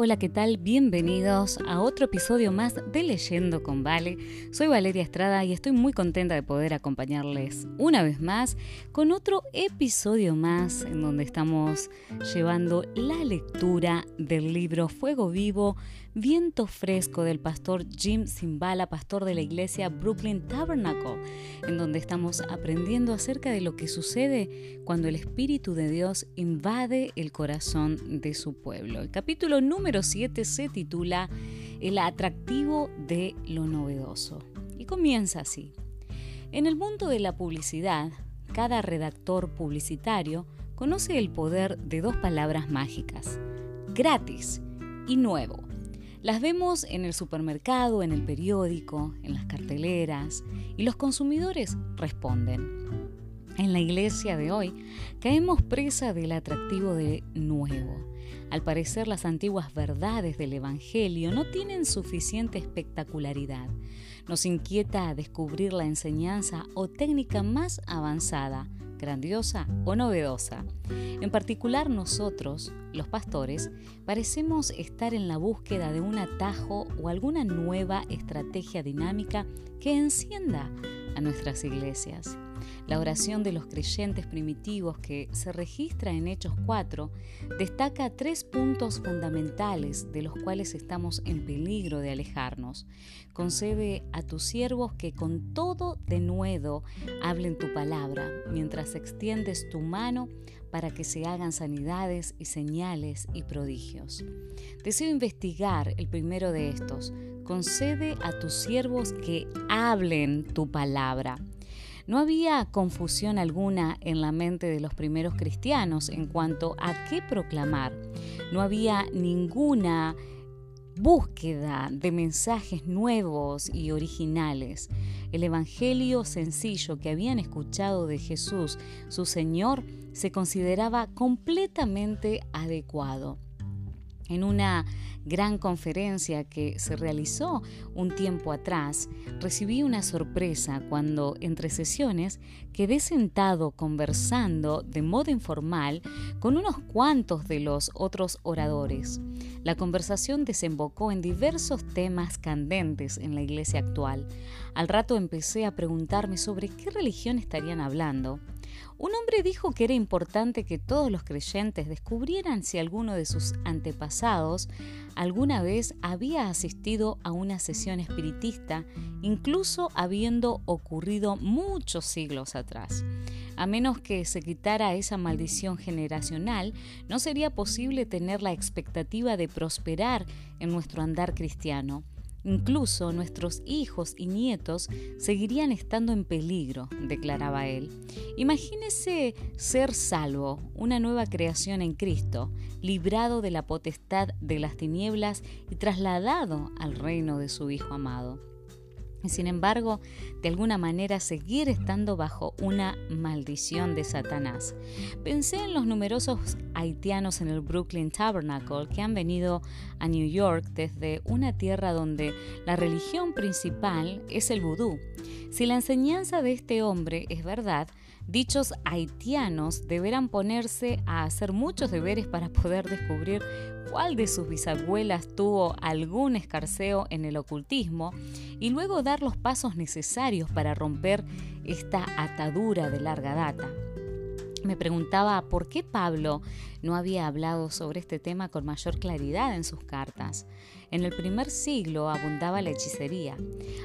Hola, ¿qué tal? Bienvenidos a otro episodio más de Leyendo con Vale. Soy Valeria Estrada y estoy muy contenta de poder acompañarles una vez más con otro episodio más en donde estamos llevando la lectura del libro Fuego Vivo, Viento Fresco del pastor Jim Zimbala, pastor de la iglesia Brooklyn Tabernacle, en donde estamos aprendiendo acerca de lo que sucede cuando el Espíritu de Dios invade el corazón de su pueblo. El capítulo número 7 se titula El atractivo de lo novedoso y comienza así. En el mundo de la publicidad, cada redactor publicitario conoce el poder de dos palabras mágicas, gratis y nuevo. Las vemos en el supermercado, en el periódico, en las carteleras y los consumidores responden. En la iglesia de hoy caemos presa del atractivo de nuevo. Al parecer las antiguas verdades del Evangelio no tienen suficiente espectacularidad. Nos inquieta descubrir la enseñanza o técnica más avanzada, grandiosa o novedosa. En particular nosotros, los pastores, parecemos estar en la búsqueda de un atajo o alguna nueva estrategia dinámica que encienda a nuestras iglesias. La oración de los creyentes primitivos que se registra en Hechos 4 destaca tres puntos fundamentales de los cuales estamos en peligro de alejarnos. Concede a tus siervos que con todo denuedo hablen tu palabra, mientras extiendes tu mano para que se hagan sanidades y señales y prodigios. Deseo investigar el primero de estos. Concede a tus siervos que hablen tu palabra. No había confusión alguna en la mente de los primeros cristianos en cuanto a qué proclamar. No había ninguna búsqueda de mensajes nuevos y originales. El Evangelio sencillo que habían escuchado de Jesús, su Señor, se consideraba completamente adecuado. En una gran conferencia que se realizó un tiempo atrás, recibí una sorpresa cuando entre sesiones quedé sentado conversando de modo informal con unos cuantos de los otros oradores. La conversación desembocó en diversos temas candentes en la iglesia actual. Al rato empecé a preguntarme sobre qué religión estarían hablando. Un hombre dijo que era importante que todos los creyentes descubrieran si alguno de sus antepasados alguna vez había asistido a una sesión espiritista, incluso habiendo ocurrido muchos siglos atrás. A menos que se quitara esa maldición generacional, no sería posible tener la expectativa de prosperar en nuestro andar cristiano. Incluso nuestros hijos y nietos seguirían estando en peligro, declaraba él. Imagínese ser salvo, una nueva creación en Cristo, librado de la potestad de las tinieblas y trasladado al reino de su Hijo amado sin embargo, de alguna manera seguir estando bajo una maldición de Satanás. Pensé en los numerosos haitianos en el Brooklyn Tabernacle que han venido a New York desde una tierra donde la religión principal es el vudú. Si la enseñanza de este hombre es verdad, dichos haitianos deberán ponerse a hacer muchos deberes para poder descubrir cuál de sus bisabuelas tuvo algún escarceo en el ocultismo y luego dar los pasos necesarios para romper esta atadura de larga data. Me preguntaba por qué Pablo no había hablado sobre este tema con mayor claridad en sus cartas. En el primer siglo abundaba la hechicería.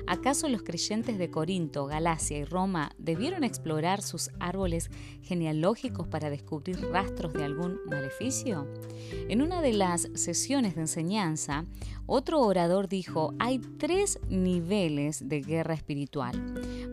¿Acaso los creyentes de Corinto, Galacia y Roma debieron explorar sus árboles genealógicos para descubrir rastros de algún maleficio? En una de las sesiones de enseñanza, otro orador dijo, hay tres niveles de guerra espiritual.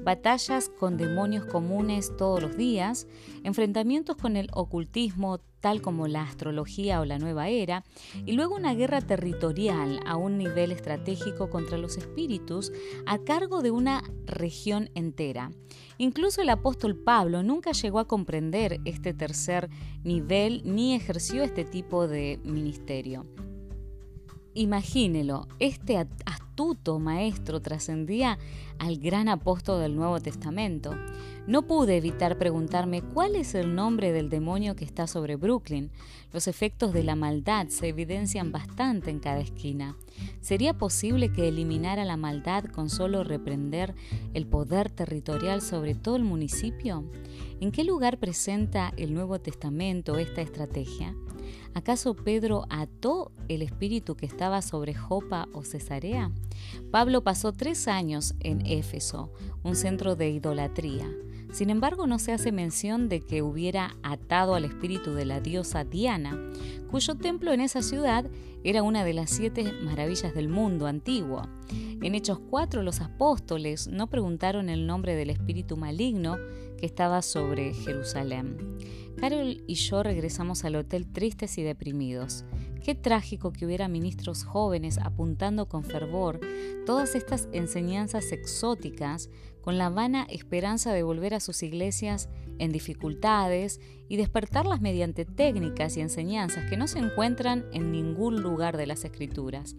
Batallas con demonios comunes todos los días, enfrentamientos con el ocultismo tal como la astrología o la nueva era, y luego una guerra territorial a un nivel estratégico contra los espíritus a cargo de una región entera. Incluso el apóstol Pablo nunca llegó a comprender este tercer nivel ni ejerció este tipo de ministerio. Imagínelo, este astuto maestro trascendía al gran apóstol del Nuevo Testamento. No pude evitar preguntarme cuál es el nombre del demonio que está sobre Brooklyn. Los efectos de la maldad se evidencian bastante en cada esquina. ¿Sería posible que eliminara la maldad con solo reprender el poder territorial sobre todo el municipio? ¿En qué lugar presenta el Nuevo Testamento esta estrategia? ¿Acaso Pedro ató el espíritu que estaba sobre Jopa o Cesarea? Pablo pasó tres años en Éfeso, un centro de idolatría. Sin embargo, no se hace mención de que hubiera atado al espíritu de la diosa Diana, cuyo templo en esa ciudad era una de las siete maravillas del mundo antiguo. En Hechos 4 los apóstoles no preguntaron el nombre del espíritu maligno que estaba sobre Jerusalén. Carol y yo regresamos al hotel tristes y deprimidos. Qué trágico que hubiera ministros jóvenes apuntando con fervor todas estas enseñanzas exóticas con la vana esperanza de volver a sus iglesias en dificultades y despertarlas mediante técnicas y enseñanzas que no se encuentran en ningún lugar de las escrituras.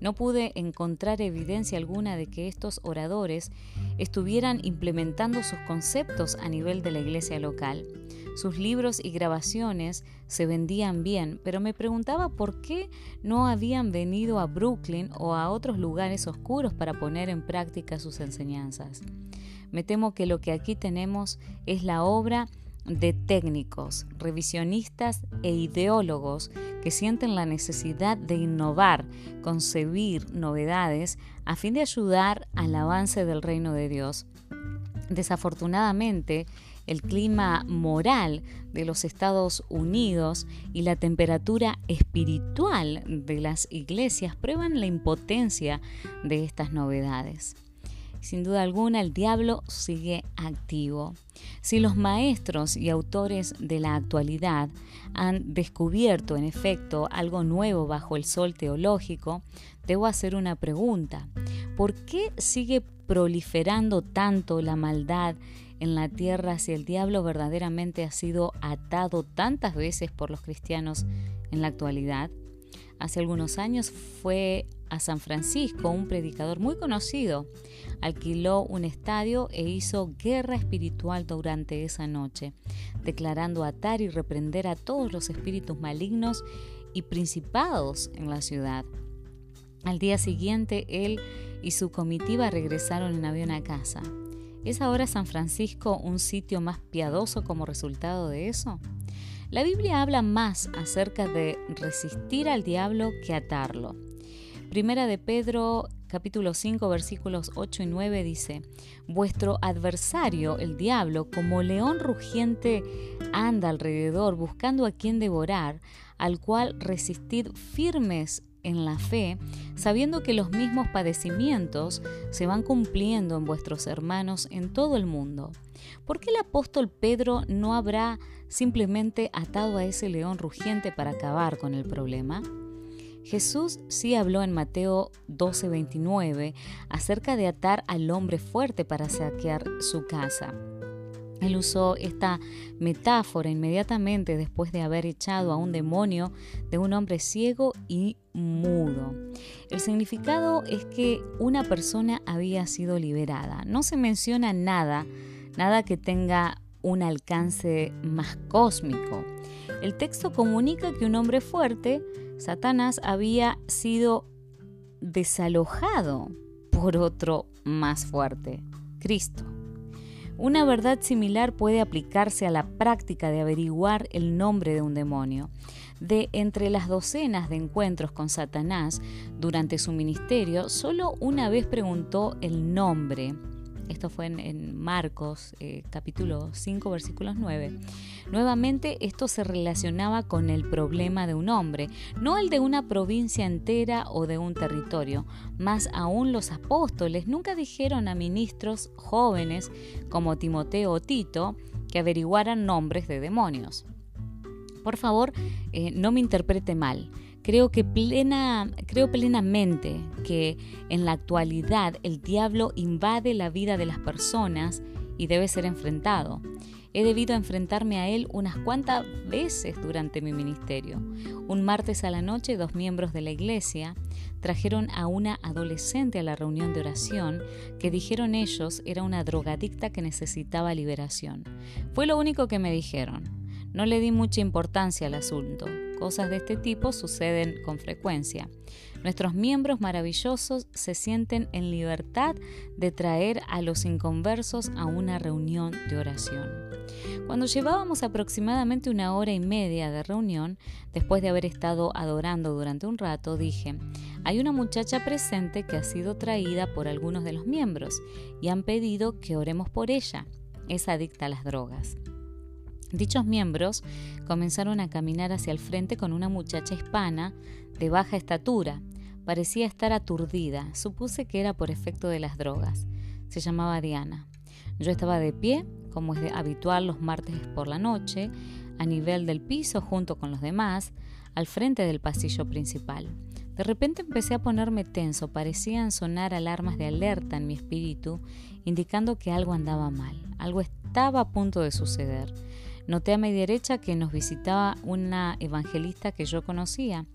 No pude encontrar evidencia alguna de que estos oradores estuvieran implementando sus conceptos a nivel de la iglesia local. Sus libros y grabaciones se vendían bien, pero me preguntaba por qué no habían venido a Brooklyn o a otros lugares oscuros para poner en práctica sus enseñanzas. Me temo que lo que aquí tenemos es la obra de técnicos, revisionistas e ideólogos que sienten la necesidad de innovar, concebir novedades a fin de ayudar al avance del reino de Dios. Desafortunadamente, el clima moral de los Estados Unidos y la temperatura espiritual de las iglesias prueban la impotencia de estas novedades. Sin duda alguna, el diablo sigue activo. Si los maestros y autores de la actualidad han descubierto, en efecto, algo nuevo bajo el sol teológico, debo hacer una pregunta. ¿Por qué sigue proliferando tanto la maldad en la tierra si el diablo verdaderamente ha sido atado tantas veces por los cristianos en la actualidad? Hace algunos años fue a San Francisco un predicador muy conocido. Alquiló un estadio e hizo guerra espiritual durante esa noche, declarando atar y reprender a todos los espíritus malignos y principados en la ciudad. Al día siguiente, él y su comitiva regresaron en avión a casa. ¿Es ahora San Francisco un sitio más piadoso como resultado de eso? La Biblia habla más acerca de resistir al diablo que atarlo. Primera de Pedro capítulo 5 versículos 8 y 9 dice, Vuestro adversario, el diablo, como león rugiente, anda alrededor buscando a quien devorar, al cual resistid firmes en la fe, sabiendo que los mismos padecimientos se van cumpliendo en vuestros hermanos en todo el mundo. ¿Por qué el apóstol Pedro no habrá simplemente atado a ese león rugiente para acabar con el problema? Jesús sí habló en Mateo 12:29 acerca de atar al hombre fuerte para saquear su casa. Él usó esta metáfora inmediatamente después de haber echado a un demonio de un hombre ciego y mudo. El significado es que una persona había sido liberada. No se menciona nada, nada que tenga un alcance más cósmico. El texto comunica que un hombre fuerte, Satanás, había sido desalojado por otro más fuerte, Cristo. Una verdad similar puede aplicarse a la práctica de averiguar el nombre de un demonio. De entre las docenas de encuentros con Satanás durante su ministerio, solo una vez preguntó el nombre esto fue en, Marcos eh, capítulo 5 versículos 9. Nuevamente esto se relacionaba con el problema de un hombre, no el de una provincia entera o de un territorio. Más aún los apóstoles nunca dijeron a ministros jóvenes como Timoteo o Tito que averiguaran nombres de demonios. Por favor, eh, no me interprete mal. Creo, que plena, creo plenamente que en la actualidad el diablo invade la vida de las personas y debe ser enfrentado. He debido enfrentarme a él unas cuantas veces durante mi ministerio. Un martes a la noche, dos miembros de la iglesia trajeron a una adolescente a la reunión de oración que dijeron ellos era una drogadicta que necesitaba liberación. Fue lo único que me dijeron. No le di mucha importancia al asunto. Cosas de este tipo suceden con frecuencia. Nuestros miembros maravillosos se sienten en libertad de traer a los inconversos a una reunión de oración. Cuando llevábamos aproximadamente una hora y media de reunión, después de haber estado adorando durante un rato, dije, hay una muchacha presente que ha sido traída por algunos de los miembros y han pedido que oremos por ella. Es adicta a las drogas. Dichos miembros comenzaron a caminar hacia el frente con una muchacha hispana de baja estatura, Parecía estar aturdida. Supuse que era por efecto de las drogas. Se llamaba Diana. Yo estaba de pie, como es habitual los martes por la noche, a nivel del piso junto con los demás, al frente del pasillo principal. De repente empecé a ponerme tenso, parecían sonar alarmas de alerta en mi espíritu, indicando que algo andaba mal, algo estaba a punto de suceder. Noté a mi derecha que nos visitaba una evangelista que yo conocía.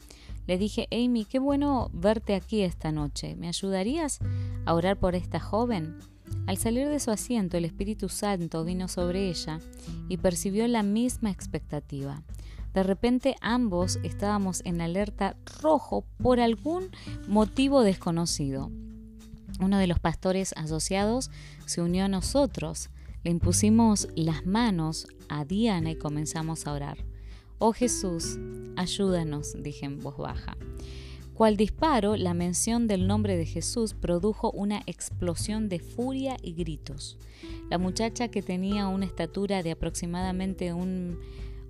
Le dije, Amy, qué bueno verte aquí esta noche. ¿Me ayudarías a orar por esta joven? Al salir de su asiento, el Espíritu Santo vino sobre ella y percibió la misma expectativa. De repente ambos estábamos en alerta rojo por algún motivo desconocido. Uno de los pastores asociados se unió a nosotros. Le impusimos las manos a Diana y comenzamos a orar. Oh Jesús, ayúdanos, dije en voz baja. Cual disparo, la mención del nombre de Jesús produjo una explosión de furia y gritos. La muchacha, que tenía una estatura de aproximadamente un,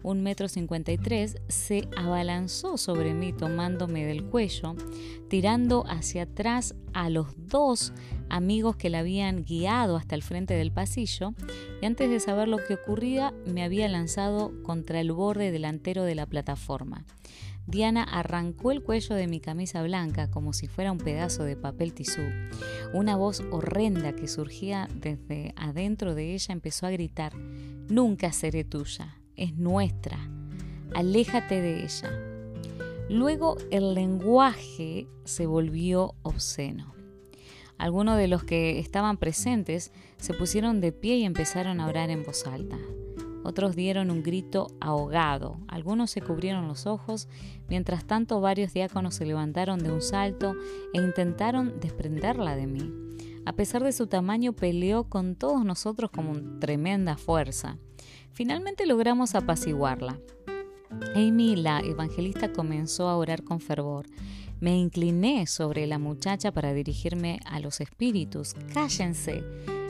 un metro cincuenta y tres, se abalanzó sobre mí tomándome del cuello, tirando hacia atrás a los dos amigos que la habían guiado hasta el frente del pasillo y antes de saber lo que ocurría me había lanzado contra el borde delantero de la plataforma. Diana arrancó el cuello de mi camisa blanca como si fuera un pedazo de papel tisú. Una voz horrenda que surgía desde adentro de ella empezó a gritar, Nunca seré tuya, es nuestra, aléjate de ella. Luego el lenguaje se volvió obsceno. Algunos de los que estaban presentes se pusieron de pie y empezaron a orar en voz alta. Otros dieron un grito ahogado, algunos se cubrieron los ojos, mientras tanto varios diáconos se levantaron de un salto e intentaron desprenderla de mí. A pesar de su tamaño, peleó con todos nosotros con tremenda fuerza. Finalmente logramos apaciguarla. Amy, la evangelista, comenzó a orar con fervor. Me incliné sobre la muchacha para dirigirme a los espíritus. Cállense.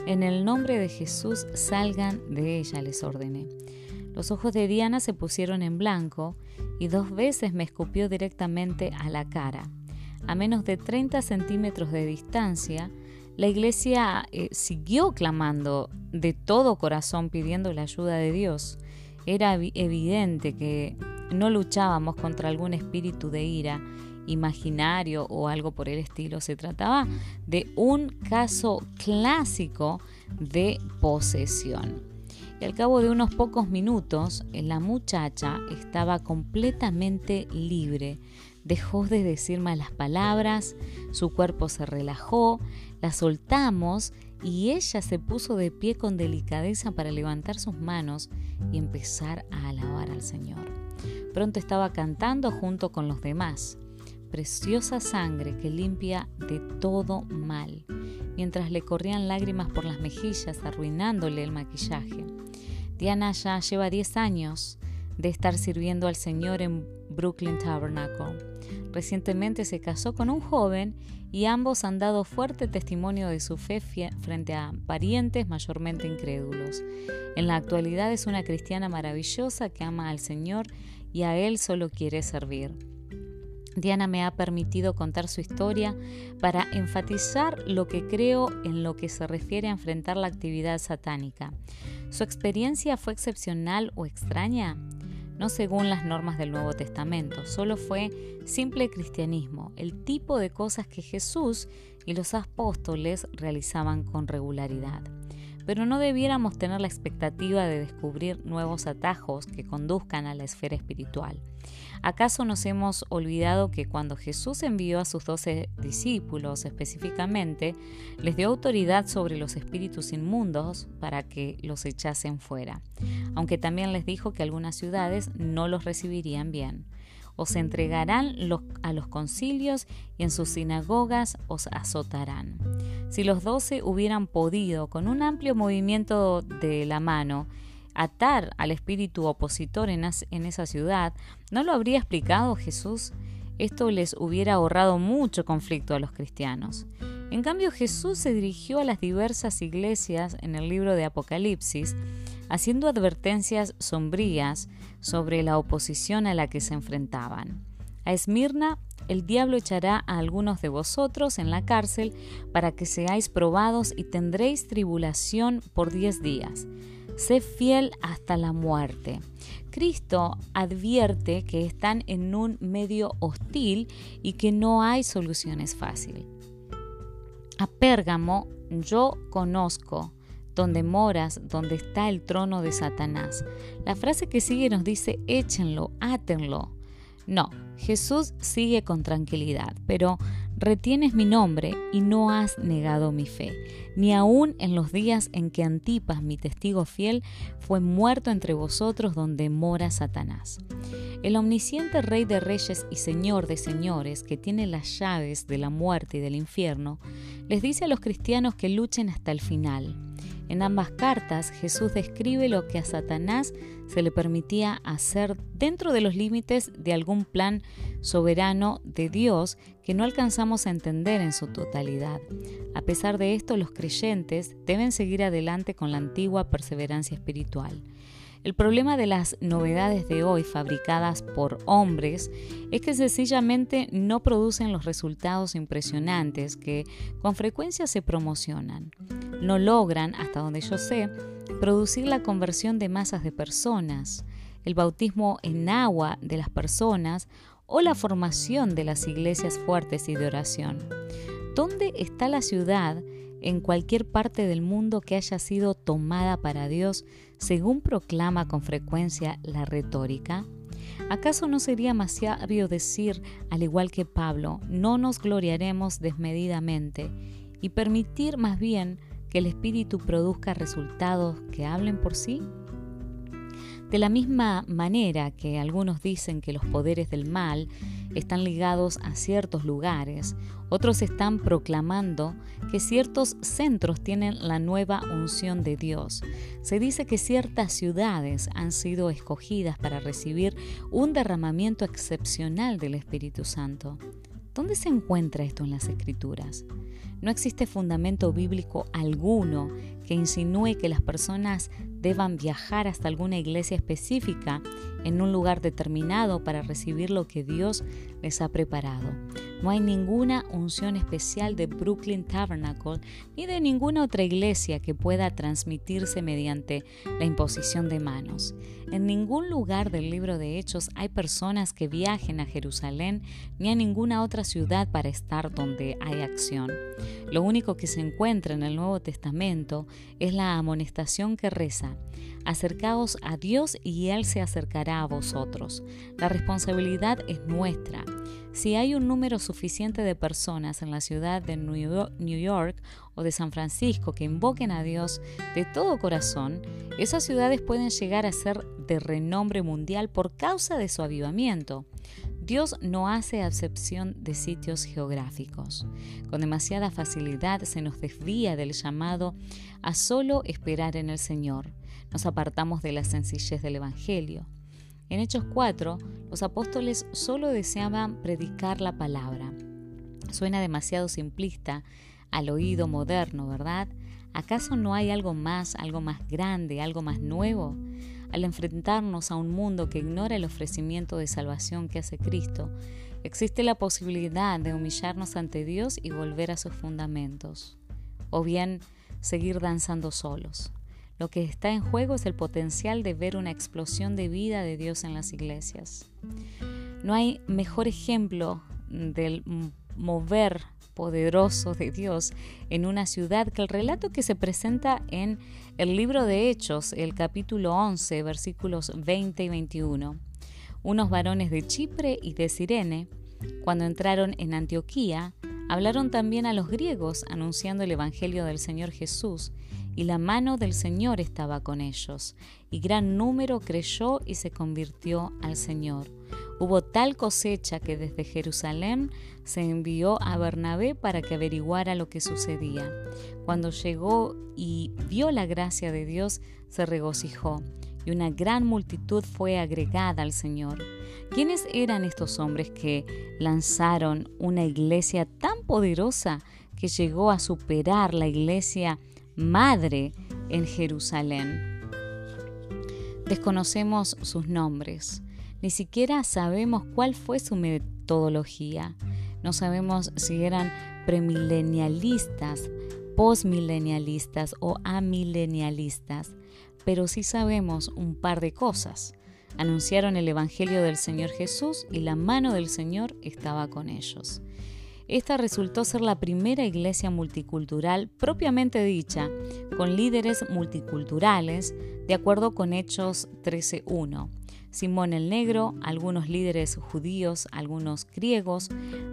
En el nombre de Jesús salgan de ella, les ordené. Los ojos de Diana se pusieron en blanco y dos veces me escupió directamente a la cara. A menos de 30 centímetros de distancia, la iglesia eh, siguió clamando de todo corazón pidiendo la ayuda de Dios. Era evidente que no luchábamos contra algún espíritu de ira, imaginario o algo por el estilo. Se trataba de un caso clásico de posesión. Y al cabo de unos pocos minutos, la muchacha estaba completamente libre. Dejó de decir malas palabras, su cuerpo se relajó, la soltamos y ella se puso de pie con delicadeza para levantar sus manos y empezar a alabar al Señor. Pronto estaba cantando junto con los demás preciosa sangre que limpia de todo mal, mientras le corrían lágrimas por las mejillas, arruinándole el maquillaje. Diana ya lleva 10 años de estar sirviendo al Señor en Brooklyn Tabernacle. Recientemente se casó con un joven y ambos han dado fuerte testimonio de su fe frente a parientes mayormente incrédulos. En la actualidad es una cristiana maravillosa que ama al Señor y a Él solo quiere servir. Diana me ha permitido contar su historia para enfatizar lo que creo en lo que se refiere a enfrentar la actividad satánica. ¿Su experiencia fue excepcional o extraña? No según las normas del Nuevo Testamento, solo fue simple cristianismo, el tipo de cosas que Jesús y los apóstoles realizaban con regularidad. pero no debiéramos tener la expectativa de descubrir nuevos atajos que conduzcan a la esfera espiritual. ¿Acaso nos hemos olvidado que cuando Jesús envió a sus doce discípulos específicamente, les dio autoridad sobre los espíritus inmundos para que los echasen fuera? Aunque también les dijo que algunas ciudades no los recibirían bien. Os entregarán a los concilios y en sus sinagogas os azotarán. Si los doce hubieran podido, con un amplio movimiento de la mano, atar al espíritu opositor en, esa ciudad, ¿no lo habría explicado Jesús? Esto les hubiera ahorrado mucho conflicto a los cristianos. En cambio, Jesús se dirigió a las diversas iglesias en el libro de Apocalipsis, haciendo advertencias sombrías sobre la oposición a la que se enfrentaban. A Esmirna, el diablo echará a algunos de vosotros en la cárcel para que seáis probados y tendréis tribulación por diez días sé fiel hasta la muerte. Cristo advierte que están en un medio hostil y que no hay soluciones fáciles. A Pérgamo yo conozco donde moras, donde está el trono de Satanás. La frase que sigue nos dice, échenlo, átenlo. No, Jesús sigue con tranquilidad, pero retienes mi nombre y no has negado mi fe, ni aun en los días en que Antipas, mi testigo fiel, fue muerto entre vosotros donde mora Satanás. El omnisciente Rey de Reyes y Señor de Señores, que tiene las llaves de la muerte y del infierno, les dice a los cristianos que luchen hasta el final en ambas cartas Jesús describe lo que a Satanás se le permitía hacer dentro de los límites de algún plan soberano de Dios que no alcanzamos a entender en su totalidad. A pesar de esto, los creyentes deben seguir adelante con la antigua perseverancia espiritual. El problema de las novedades de hoy fabricadas por hombres es que sencillamente no producen los resultados impresionantes que con frecuencia se promocionan. No logran, hasta donde yo sé, producir la conversión de masas de personas, el bautismo en agua de las personas o la formación de las iglesias fuertes y de oración. ¿Dónde está la ciudad en cualquier parte del mundo que haya sido tomada para Dios, según proclama con frecuencia la retórica? ¿Acaso no sería más sabio decir, al igual que Pablo, no nos gloriaremos desmedidamente y permitir más bien que el Espíritu produzca resultados que hablen por sí? De la misma manera que algunos dicen que los poderes del mal están ligados a ciertos lugares, otros están proclamando que ciertos centros tienen la nueva unción de Dios. Se dice que ciertas ciudades han sido escogidas para recibir un derramamiento excepcional del Espíritu Santo. ¿Dónde se encuentra esto en las Escrituras? No existe fundamento bíblico alguno que insinúe que las personas deban viajar hasta alguna iglesia específica en un lugar determinado para recibir lo que Dios les ha preparado. No hay ninguna unción especial de Brooklyn Tabernacle ni de ninguna otra iglesia que pueda transmitirse mediante la imposición de manos. En ningún lugar del libro de Hechos hay personas que viajen a Jerusalén ni a ninguna otra ciudad para estar donde hay acción. Lo único que se encuentra en el Nuevo Testamento es la amonestación que reza, acercaos a Dios y Él se acercará a vosotros. La responsabilidad es nuestra. Si hay un número suficiente de personas en la ciudad de New York o de San Francisco que invoquen a Dios de todo corazón, esas ciudades pueden llegar a ser de renombre mundial por causa de su avivamiento. Dios no hace acepción de sitios geográficos. Con demasiada facilidad se nos desvía del llamado a solo esperar en el Señor. Nos apartamos de la sencillez del Evangelio. En Hechos 4, los apóstoles solo deseaban predicar la palabra. Suena demasiado simplista al oído moderno, ¿verdad? ¿Acaso no hay algo más, algo más grande, algo más nuevo? Al enfrentarnos a un mundo que ignora el ofrecimiento de salvación que hace Cristo, existe la posibilidad de humillarnos ante Dios y volver a sus fundamentos, o bien seguir danzando solos. Lo que está en juego es el potencial de ver una explosión de vida de Dios en las iglesias. No hay mejor ejemplo del mover de Dios en una ciudad que el relato que se presenta en el libro de Hechos, el capítulo 11, versículos 20 y 21. Unos varones de Chipre y de Sirene, cuando entraron en Antioquía, hablaron también a los griegos anunciando el Evangelio del Señor Jesús, y la mano del Señor estaba con ellos, y gran número creyó y se convirtió al Señor. Hubo tal cosecha que desde Jerusalén se envió a Bernabé para que averiguara lo que sucedía. Cuando llegó y vio la gracia de Dios, se regocijó, y una gran multitud fue agregada al Señor. ¿Quiénes eran estos hombres que lanzaron una iglesia tan poderosa que llegó a superar la iglesia madre en Jerusalén? Desconocemos sus nombres ni siquiera sabemos cuál fue su metodología. No sabemos si eran premilenialistas, postmilenialistas o amilenialistas, pero sí sabemos un par de cosas. Anunciaron el Evangelio del Señor Jesús y la mano del Señor estaba con ellos. Esta resultó ser la primera iglesia multicultural propiamente dicha, con líderes multiculturales, de acuerdo con Hechos 13.1. Simón el Negro, algunos líderes judíos, algunos griegos,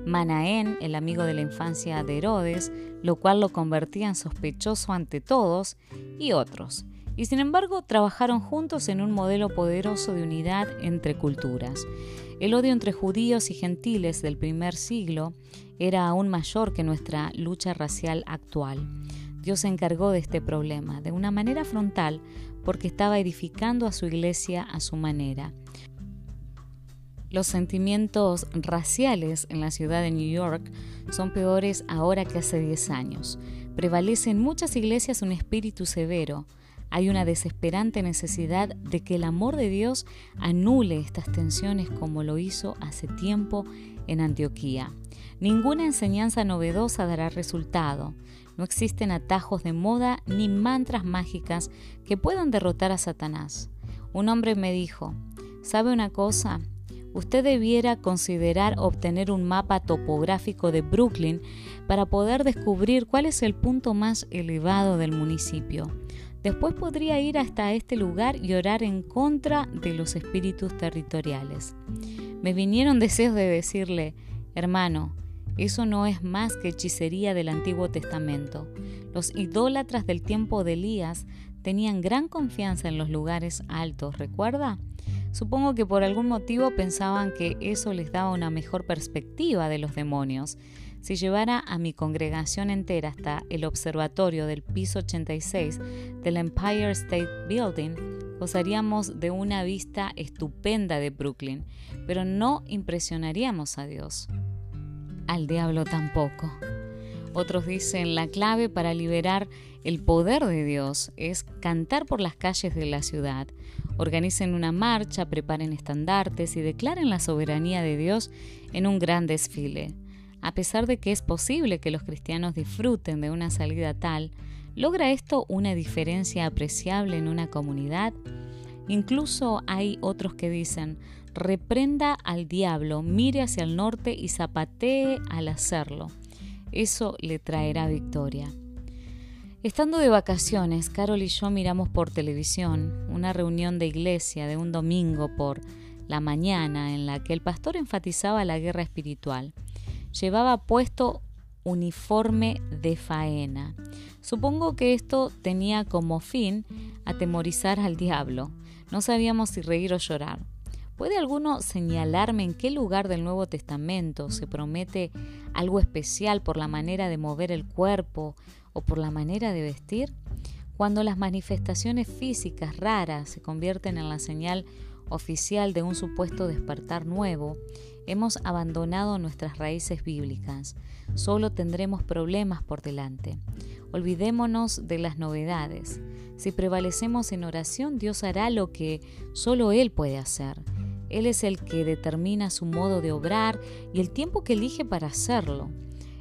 Manaén, el amigo de la infancia de Herodes, lo cual lo convertía en sospechoso ante todos, y otros. Y sin embargo trabajaron juntos en un modelo poderoso de unidad entre culturas. El odio entre judíos y gentiles del primer siglo era aún mayor que nuestra lucha racial actual. Dios se encargó de este problema de una manera frontal porque estaba edificando a su iglesia a su manera. Los sentimientos raciales en la ciudad de New York son peores ahora que hace 10 años. Prevalece en muchas iglesias un espíritu severo. Hay una desesperante necesidad de que el amor de Dios anule estas tensiones como lo hizo hace tiempo en Antioquía. Ninguna enseñanza novedosa dará resultado. No existen atajos de moda ni mantras mágicas que puedan derrotar a Satanás. Un hombre me dijo, ¿sabe una cosa? Usted debiera considerar obtener un mapa topográfico de Brooklyn para poder descubrir cuál es el punto más elevado del municipio. Después podría ir hasta este lugar y orar en contra de los espíritus territoriales. Me vinieron deseos de decirle, hermano, eso no es más que hechicería del Antiguo Testamento. Los idólatras del tiempo de Elías tenían gran confianza en los lugares altos, ¿recuerda? Supongo que por algún motivo pensaban que eso les daba una mejor perspectiva de los demonios. Si llevara a mi congregación entera hasta el observatorio del piso 86 del Empire State Building, gozaríamos de una vista estupenda de Brooklyn, pero no impresionaríamos a Dios al diablo tampoco. Otros dicen la clave para liberar el poder de Dios es cantar por las calles de la ciudad. Organicen una marcha, preparen estandartes y declaren la soberanía de Dios en un gran desfile. A pesar de que es posible que los cristianos disfruten de una salida tal, ¿logra esto una diferencia apreciable en una comunidad? Incluso hay otros que dicen, reprenda al diablo, mire hacia el norte y zapatee al hacerlo. Eso le traerá victoria. Estando de vacaciones, Carol y yo miramos por televisión una reunión de iglesia de un domingo por la mañana en la que el pastor enfatizaba la guerra espiritual. Llevaba puesto uniforme de faena. Supongo que esto tenía como fin atemorizar al diablo. No sabíamos si reír o llorar. ¿Puede alguno señalarme en qué lugar del Nuevo Testamento se promete algo especial por la manera de mover el cuerpo o por la manera de vestir? Cuando las manifestaciones físicas raras se convierten en la señal oficial de un supuesto despertar nuevo, hemos abandonado nuestras raíces bíblicas. Solo tendremos problemas por delante. Olvidémonos de las novedades. Si prevalecemos en oración, Dios hará lo que solo Él puede hacer. Él es el que determina su modo de obrar y el tiempo que elige para hacerlo.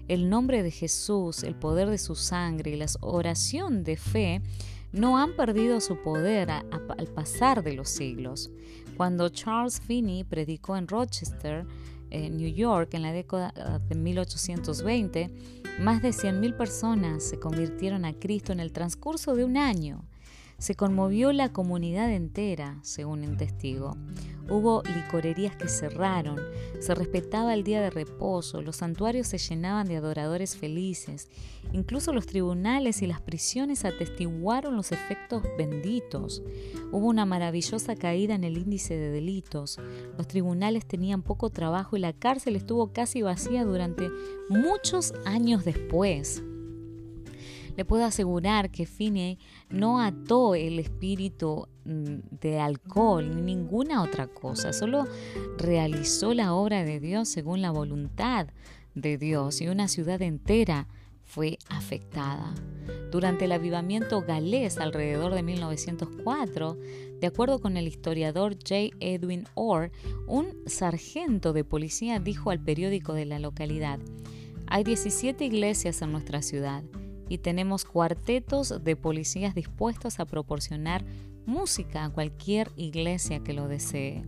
El nombre de Jesús, el poder de su sangre y la oración de fe no han perdido su poder al pasar de los siglos. Cuando Charles Finney predicó en Rochester, en New York en la década de 1820, más de 100.000 personas se convirtieron a Cristo en el transcurso de un año. Se conmovió la comunidad entera, según un testigo. Hubo licorerías que cerraron, se respetaba el día de reposo, los santuarios se llenaban de adoradores felices, incluso los tribunales y las prisiones atestiguaron los efectos benditos. Hubo una maravillosa caída en el índice de delitos, los tribunales tenían poco trabajo y la cárcel estuvo casi vacía durante muchos años después. Le puedo asegurar que Finney no ató el espíritu mm, de alcohol ni ninguna otra cosa, solo realizó la obra de Dios según la voluntad de Dios y una ciudad entera fue afectada. Durante el avivamiento galés alrededor de 1904, de acuerdo con el historiador J. Edwin Orr, un sargento de policía dijo al periódico de la localidad, hay 17 iglesias en nuestra ciudad y tenemos cuartetos de policías dispuestos a proporcionar música a cualquier iglesia que lo desee.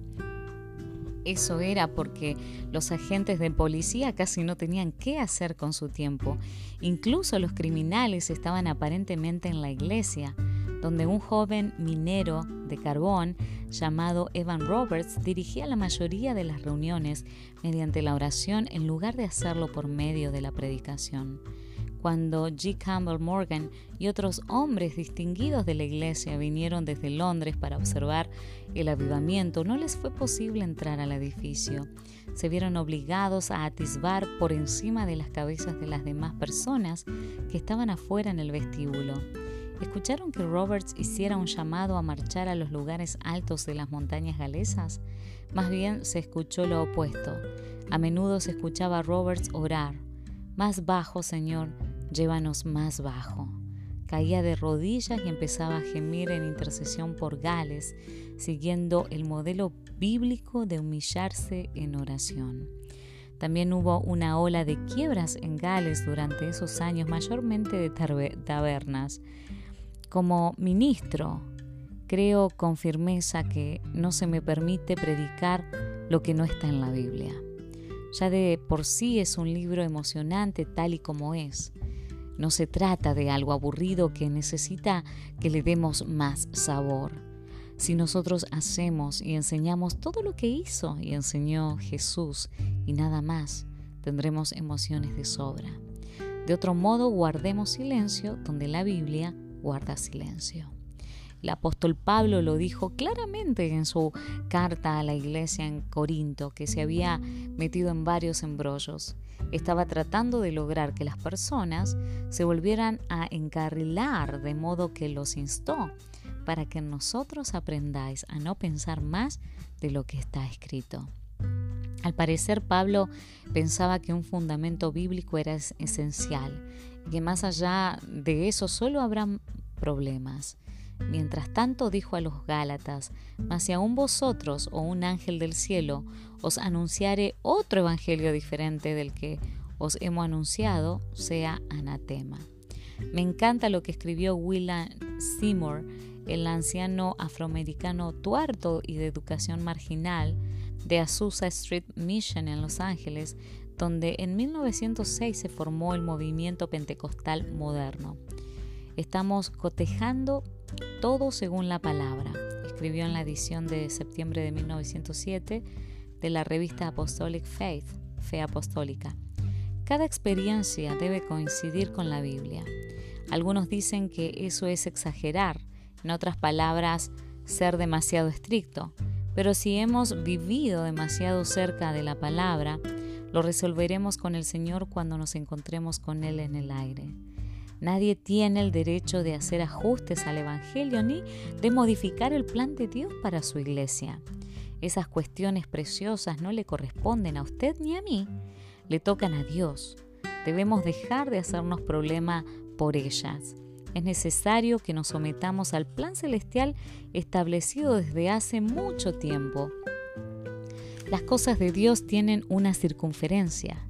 Eso era porque los agentes de policía casi no tenían qué hacer con su tiempo. Incluso los criminales estaban aparentemente en la iglesia, donde un joven minero de carbón llamado Evan Roberts dirigía la mayoría de las reuniones mediante la oración en lugar de hacerlo por medio de la predicación cuando G. Campbell Morgan y otros hombres distinguidos de la iglesia vinieron desde Londres para observar el avivamiento, no les fue posible entrar al edificio. Se vieron obligados a atisbar por encima de las cabezas de las demás personas que estaban afuera en el vestíbulo. ¿Escucharon que Roberts hiciera un llamado a marchar a los lugares altos de las montañas galesas? Más bien se escuchó lo opuesto. A menudo se escuchaba Roberts orar. Más bajo, Señor, llévanos más bajo. Caía de rodillas y empezaba a gemir en intercesión por Gales, siguiendo el modelo bíblico de humillarse en oración. También hubo una ola de quiebras en Gales durante esos años, mayormente de tabernas. Como ministro, creo con firmeza que no se me permite predicar lo que no está en la Biblia. Ya de por sí es un libro emocionante tal y como es. No se trata de algo aburrido que necesita que le demos más sabor. Si nosotros hacemos y enseñamos todo lo que hizo y enseñó Jesús y nada más, tendremos emociones de sobra. De otro modo, guardemos silencio donde la Biblia guarda silencio. El apóstol Pablo lo dijo claramente en su carta a la iglesia en Corinto, que se había metido en varios embrollos. Estaba tratando de lograr que las personas se volvieran a encarrilar de modo que los instó para que nosotros aprendáis a no pensar más de lo que está escrito. Al parecer Pablo pensaba que un fundamento bíblico era esencial y que más allá de eso solo habrá problemas. Mientras tanto dijo a los Gálatas, mas si aún vosotros o un ángel del cielo os anunciare otro evangelio diferente del que os hemos anunciado, sea anatema. Me encanta lo que escribió William Seymour, el anciano afroamericano tuerto y de educación marginal de Azusa Street Mission en Los Ángeles, donde en 1906 se formó el movimiento pentecostal moderno. Estamos cotejando todo según la palabra, escribió en la edición de septiembre de 1907 de la revista Apostolic Faith, Fe Apostólica. Cada experiencia debe coincidir con la Biblia. Algunos dicen que eso es exagerar, en otras palabras, ser demasiado estricto, pero si hemos vivido demasiado cerca de la palabra, lo resolveremos con el Señor cuando nos encontremos con Él en el aire. Nadie tiene el derecho de hacer ajustes al Evangelio ni de modificar el plan de Dios para su iglesia. Esas cuestiones preciosas no le corresponden a usted ni a mí, le tocan a Dios. Debemos dejar de hacernos problema por ellas. Es necesario que nos sometamos al plan celestial establecido desde hace mucho tiempo. Las cosas de Dios tienen una circunferencia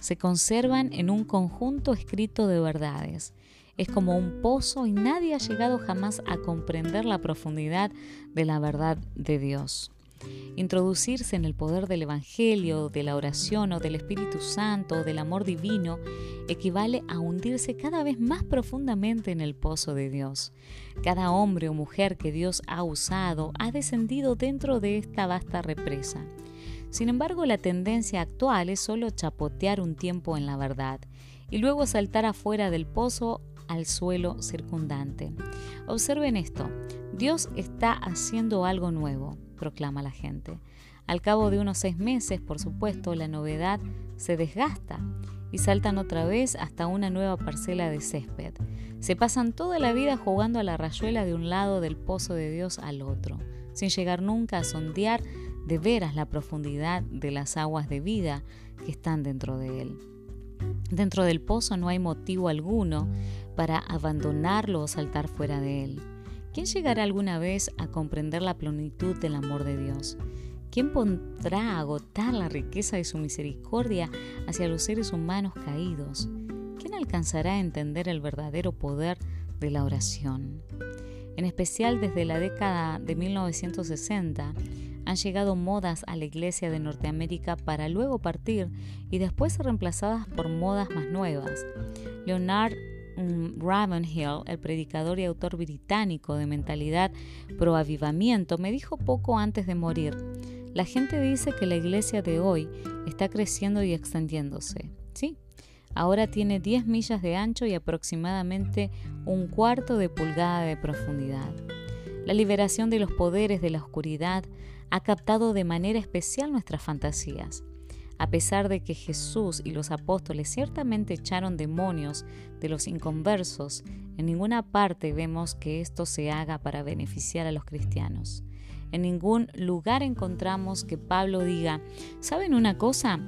se conservan en un conjunto escrito de verdades. Es como un pozo y nadie ha llegado jamás a comprender la profundidad de la verdad de Dios. Introducirse en el poder del Evangelio, de la oración o del Espíritu Santo o del amor divino equivale a hundirse cada vez más profundamente en el pozo de Dios. Cada hombre o mujer que Dios ha usado ha descendido dentro de esta vasta represa. Sin embargo, la tendencia actual es solo chapotear un tiempo en la verdad y luego saltar afuera del pozo al suelo circundante. Observen esto, Dios está haciendo algo nuevo, proclama la gente. Al cabo de unos seis meses, por supuesto, la novedad se desgasta y saltan otra vez hasta una nueva parcela de césped. Se pasan toda la vida jugando a la rayuela de un lado del pozo de Dios al otro, sin llegar nunca a sondear de veras la profundidad de las aguas de vida que están dentro de él. Dentro del pozo no hay motivo alguno para abandonarlo o saltar fuera de él. ¿Quién llegará alguna vez a comprender la plenitud del amor de Dios? ¿Quién pondrá a agotar la riqueza de su misericordia hacia los seres humanos caídos? ¿Quién alcanzará a entender el verdadero poder de la oración? En especial desde la década de 1960, han llegado modas a la iglesia de Norteamérica para luego partir y después ser reemplazadas por modas más nuevas. Leonard mm, Ravenhill, el predicador y autor británico de mentalidad pro avivamiento, me dijo poco antes de morir, la gente dice que la iglesia de hoy está creciendo y extendiéndose. Sí, ahora tiene 10 millas de ancho y aproximadamente un cuarto de pulgada de profundidad. La liberación de los poderes de la oscuridad ha captado de manera especial nuestras fantasías. A pesar de que Jesús y los apóstoles ciertamente echaron demonios de los inconversos, en ninguna parte vemos que esto se haga para beneficiar a los cristianos. En ningún lugar encontramos que Pablo diga, ¿saben una cosa?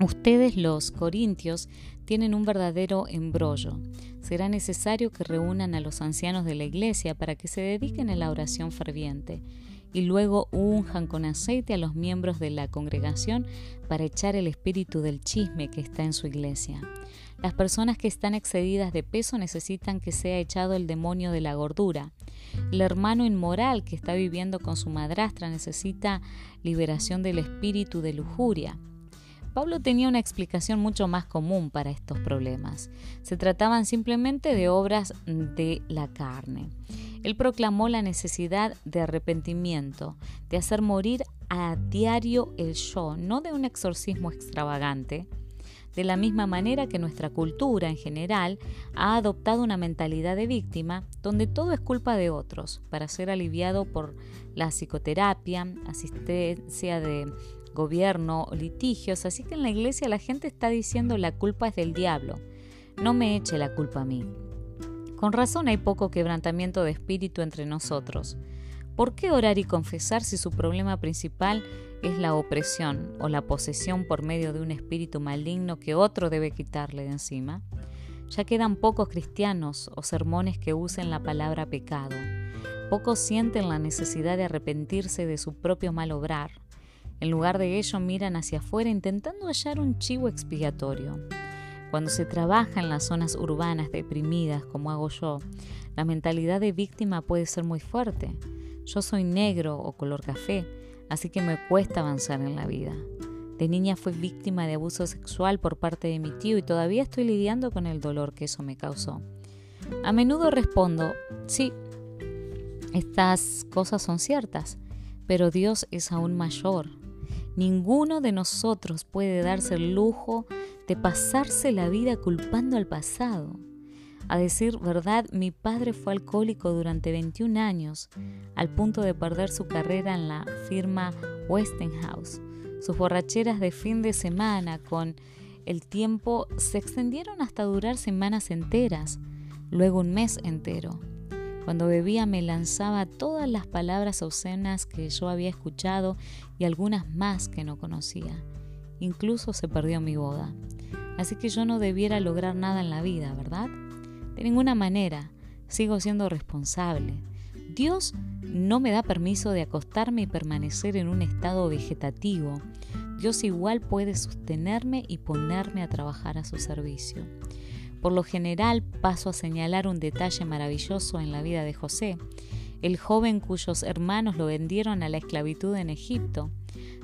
Ustedes los corintios tienen un verdadero embrollo. Será necesario que reúnan a los ancianos de la iglesia para que se dediquen a la oración ferviente y luego unjan con aceite a los miembros de la congregación para echar el espíritu del chisme que está en su iglesia. Las personas que están excedidas de peso necesitan que sea echado el demonio de la gordura. El hermano inmoral que está viviendo con su madrastra necesita liberación del espíritu de lujuria. Pablo tenía una explicación mucho más común para estos problemas. Se trataban simplemente de obras de la carne. Él proclamó la necesidad de arrepentimiento, de hacer morir a diario el yo, no de un exorcismo extravagante, de la misma manera que nuestra cultura en general ha adoptado una mentalidad de víctima donde todo es culpa de otros, para ser aliviado por la psicoterapia, asistencia de gobierno litigios, así que en la iglesia la gente está diciendo la culpa es del diablo, no me eche la culpa a mí. Con razón hay poco quebrantamiento de espíritu entre nosotros. ¿Por qué orar y confesar si su problema principal es la opresión o la posesión por medio de un espíritu maligno que otro debe quitarle de encima? Ya quedan pocos cristianos o sermones que usen la palabra pecado. Pocos sienten la necesidad de arrepentirse de su propio mal obrar. En lugar de ello miran hacia afuera intentando hallar un chivo expiatorio. Cuando se trabaja en las zonas urbanas deprimidas, como hago yo, la mentalidad de víctima puede ser muy fuerte. Yo soy negro o color café, así que me cuesta avanzar en la vida. De niña fui víctima de abuso sexual por parte de mi tío y todavía estoy lidiando con el dolor que eso me causó. A menudo respondo, sí, estas cosas son ciertas, pero Dios es aún mayor. Ninguno de nosotros puede darse el lujo de pasarse la vida culpando al pasado. A decir verdad, mi padre fue alcohólico durante 21 años, al punto de perder su carrera en la firma Westinghouse. Sus borracheras de fin de semana con el tiempo se extendieron hasta durar semanas enteras, luego un mes entero. Cuando bebía me lanzaba todas las palabras obscenas que yo había escuchado y algunas más que no conocía. Incluso se perdió mi boda. Así que yo no debiera lograr nada en la vida, ¿verdad? De ninguna manera. Sigo siendo responsable. Dios no me da permiso de acostarme y permanecer en un estado vegetativo. Dios igual puede sostenerme y ponerme a trabajar a su servicio. Por lo general paso a señalar un detalle maravilloso en la vida de José. el joven cuyos hermanos lo vendieron a la esclavitud en Egipto,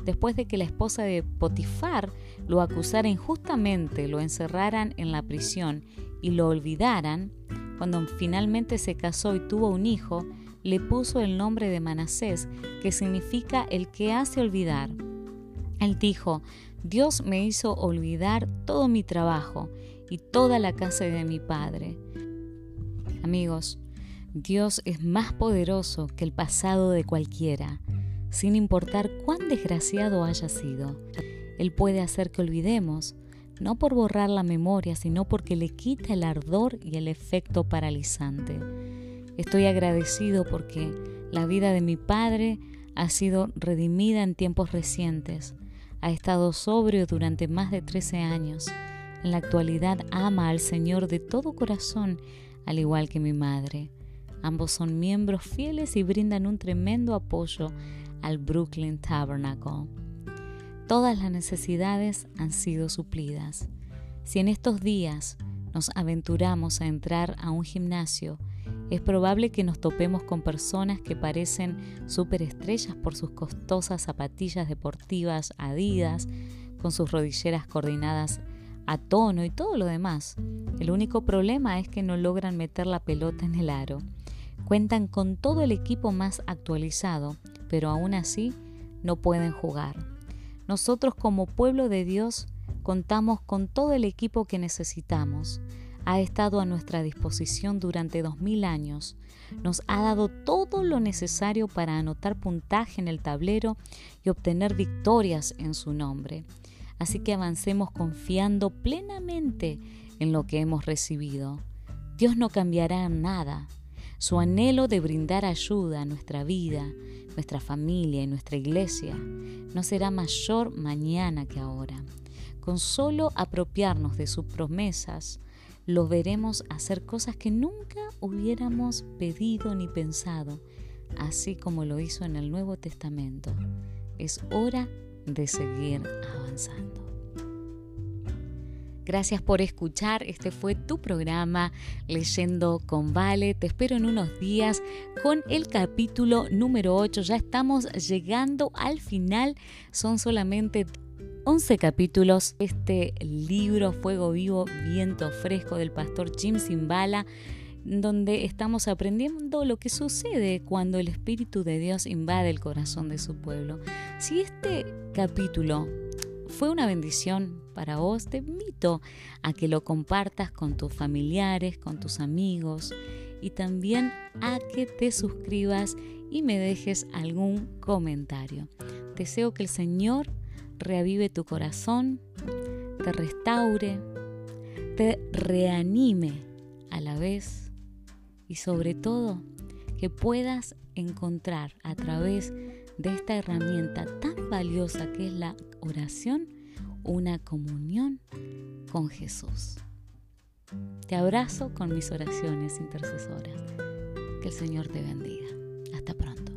después de que la esposa de Potifar lo acusara injustamente, lo encerraran en la prisión y lo olvidaran, cuando finalmente se casó y tuvo un hijo, le puso el nombre de Manasés, que significa el que hace olvidar. Él dijo, Dios me hizo olvidar todo mi trabajo y toda la casa de mi padre. Amigos, Dios es más poderoso que el pasado de cualquiera, sin importar cuán desgraciado haya sido. Él puede hacer que olvidemos, no por borrar la memoria, sino porque le quita el ardor y el efecto paralizante. Estoy agradecido porque la vida de mi padre ha sido redimida en tiempos recientes. Ha estado sobrio durante más de 13 años. En la actualidad ama al Señor de todo corazón, al igual que mi madre. Ambos son miembros fieles y brindan un tremendo apoyo al Brooklyn Tabernacle. Todas las necesidades han sido suplidas. Si en estos días nos aventuramos a entrar a un gimnasio, es probable que nos topemos con personas que parecen superestrellas por sus costosas zapatillas deportivas adidas, con sus rodilleras coordinadas a tono y todo lo demás. El único problema es que no logran meter la pelota en el aro. Cuentan con todo el equipo más actualizado, pero aún así no pueden jugar. Nosotros como pueblo de Dios contamos con todo el equipo que necesitamos. Ha estado a nuestra disposición durante dos mil años. Nos ha dado todo lo necesario para anotar puntaje en el tablero y obtener victorias en su nombre. Así que avancemos confiando plenamente en lo que hemos recibido. Dios no cambiará nada. Su anhelo de brindar ayuda a nuestra vida, nuestra familia y nuestra iglesia no será mayor mañana que ahora. Con solo apropiarnos de sus promesas, lo veremos hacer cosas que nunca hubiéramos pedido ni pensado, así como lo hizo en el Nuevo Testamento. Es hora de seguir avanzando. Gracias por escuchar. Este fue tu programa Leyendo con Vale. Te espero en unos días con el capítulo número 8. Ya estamos llegando al final. Son solamente 11 capítulos. Este libro Fuego Vivo, Viento Fresco del pastor Jim Simbala donde estamos aprendiendo lo que sucede cuando el Espíritu de Dios invade el corazón de su pueblo. Si este capítulo fue una bendición para vos, te invito a que lo compartas con tus familiares, con tus amigos y también a que te suscribas y me dejes algún comentario. Deseo que el Señor reavive tu corazón, te restaure, te reanime a la vez y sobre todo que puedas encontrar a través de esta herramienta tan valiosa que es la oración, una comunión con Jesús. Te abrazo con mis oraciones intercesoras. Que el Señor te bendiga. Hasta pronto.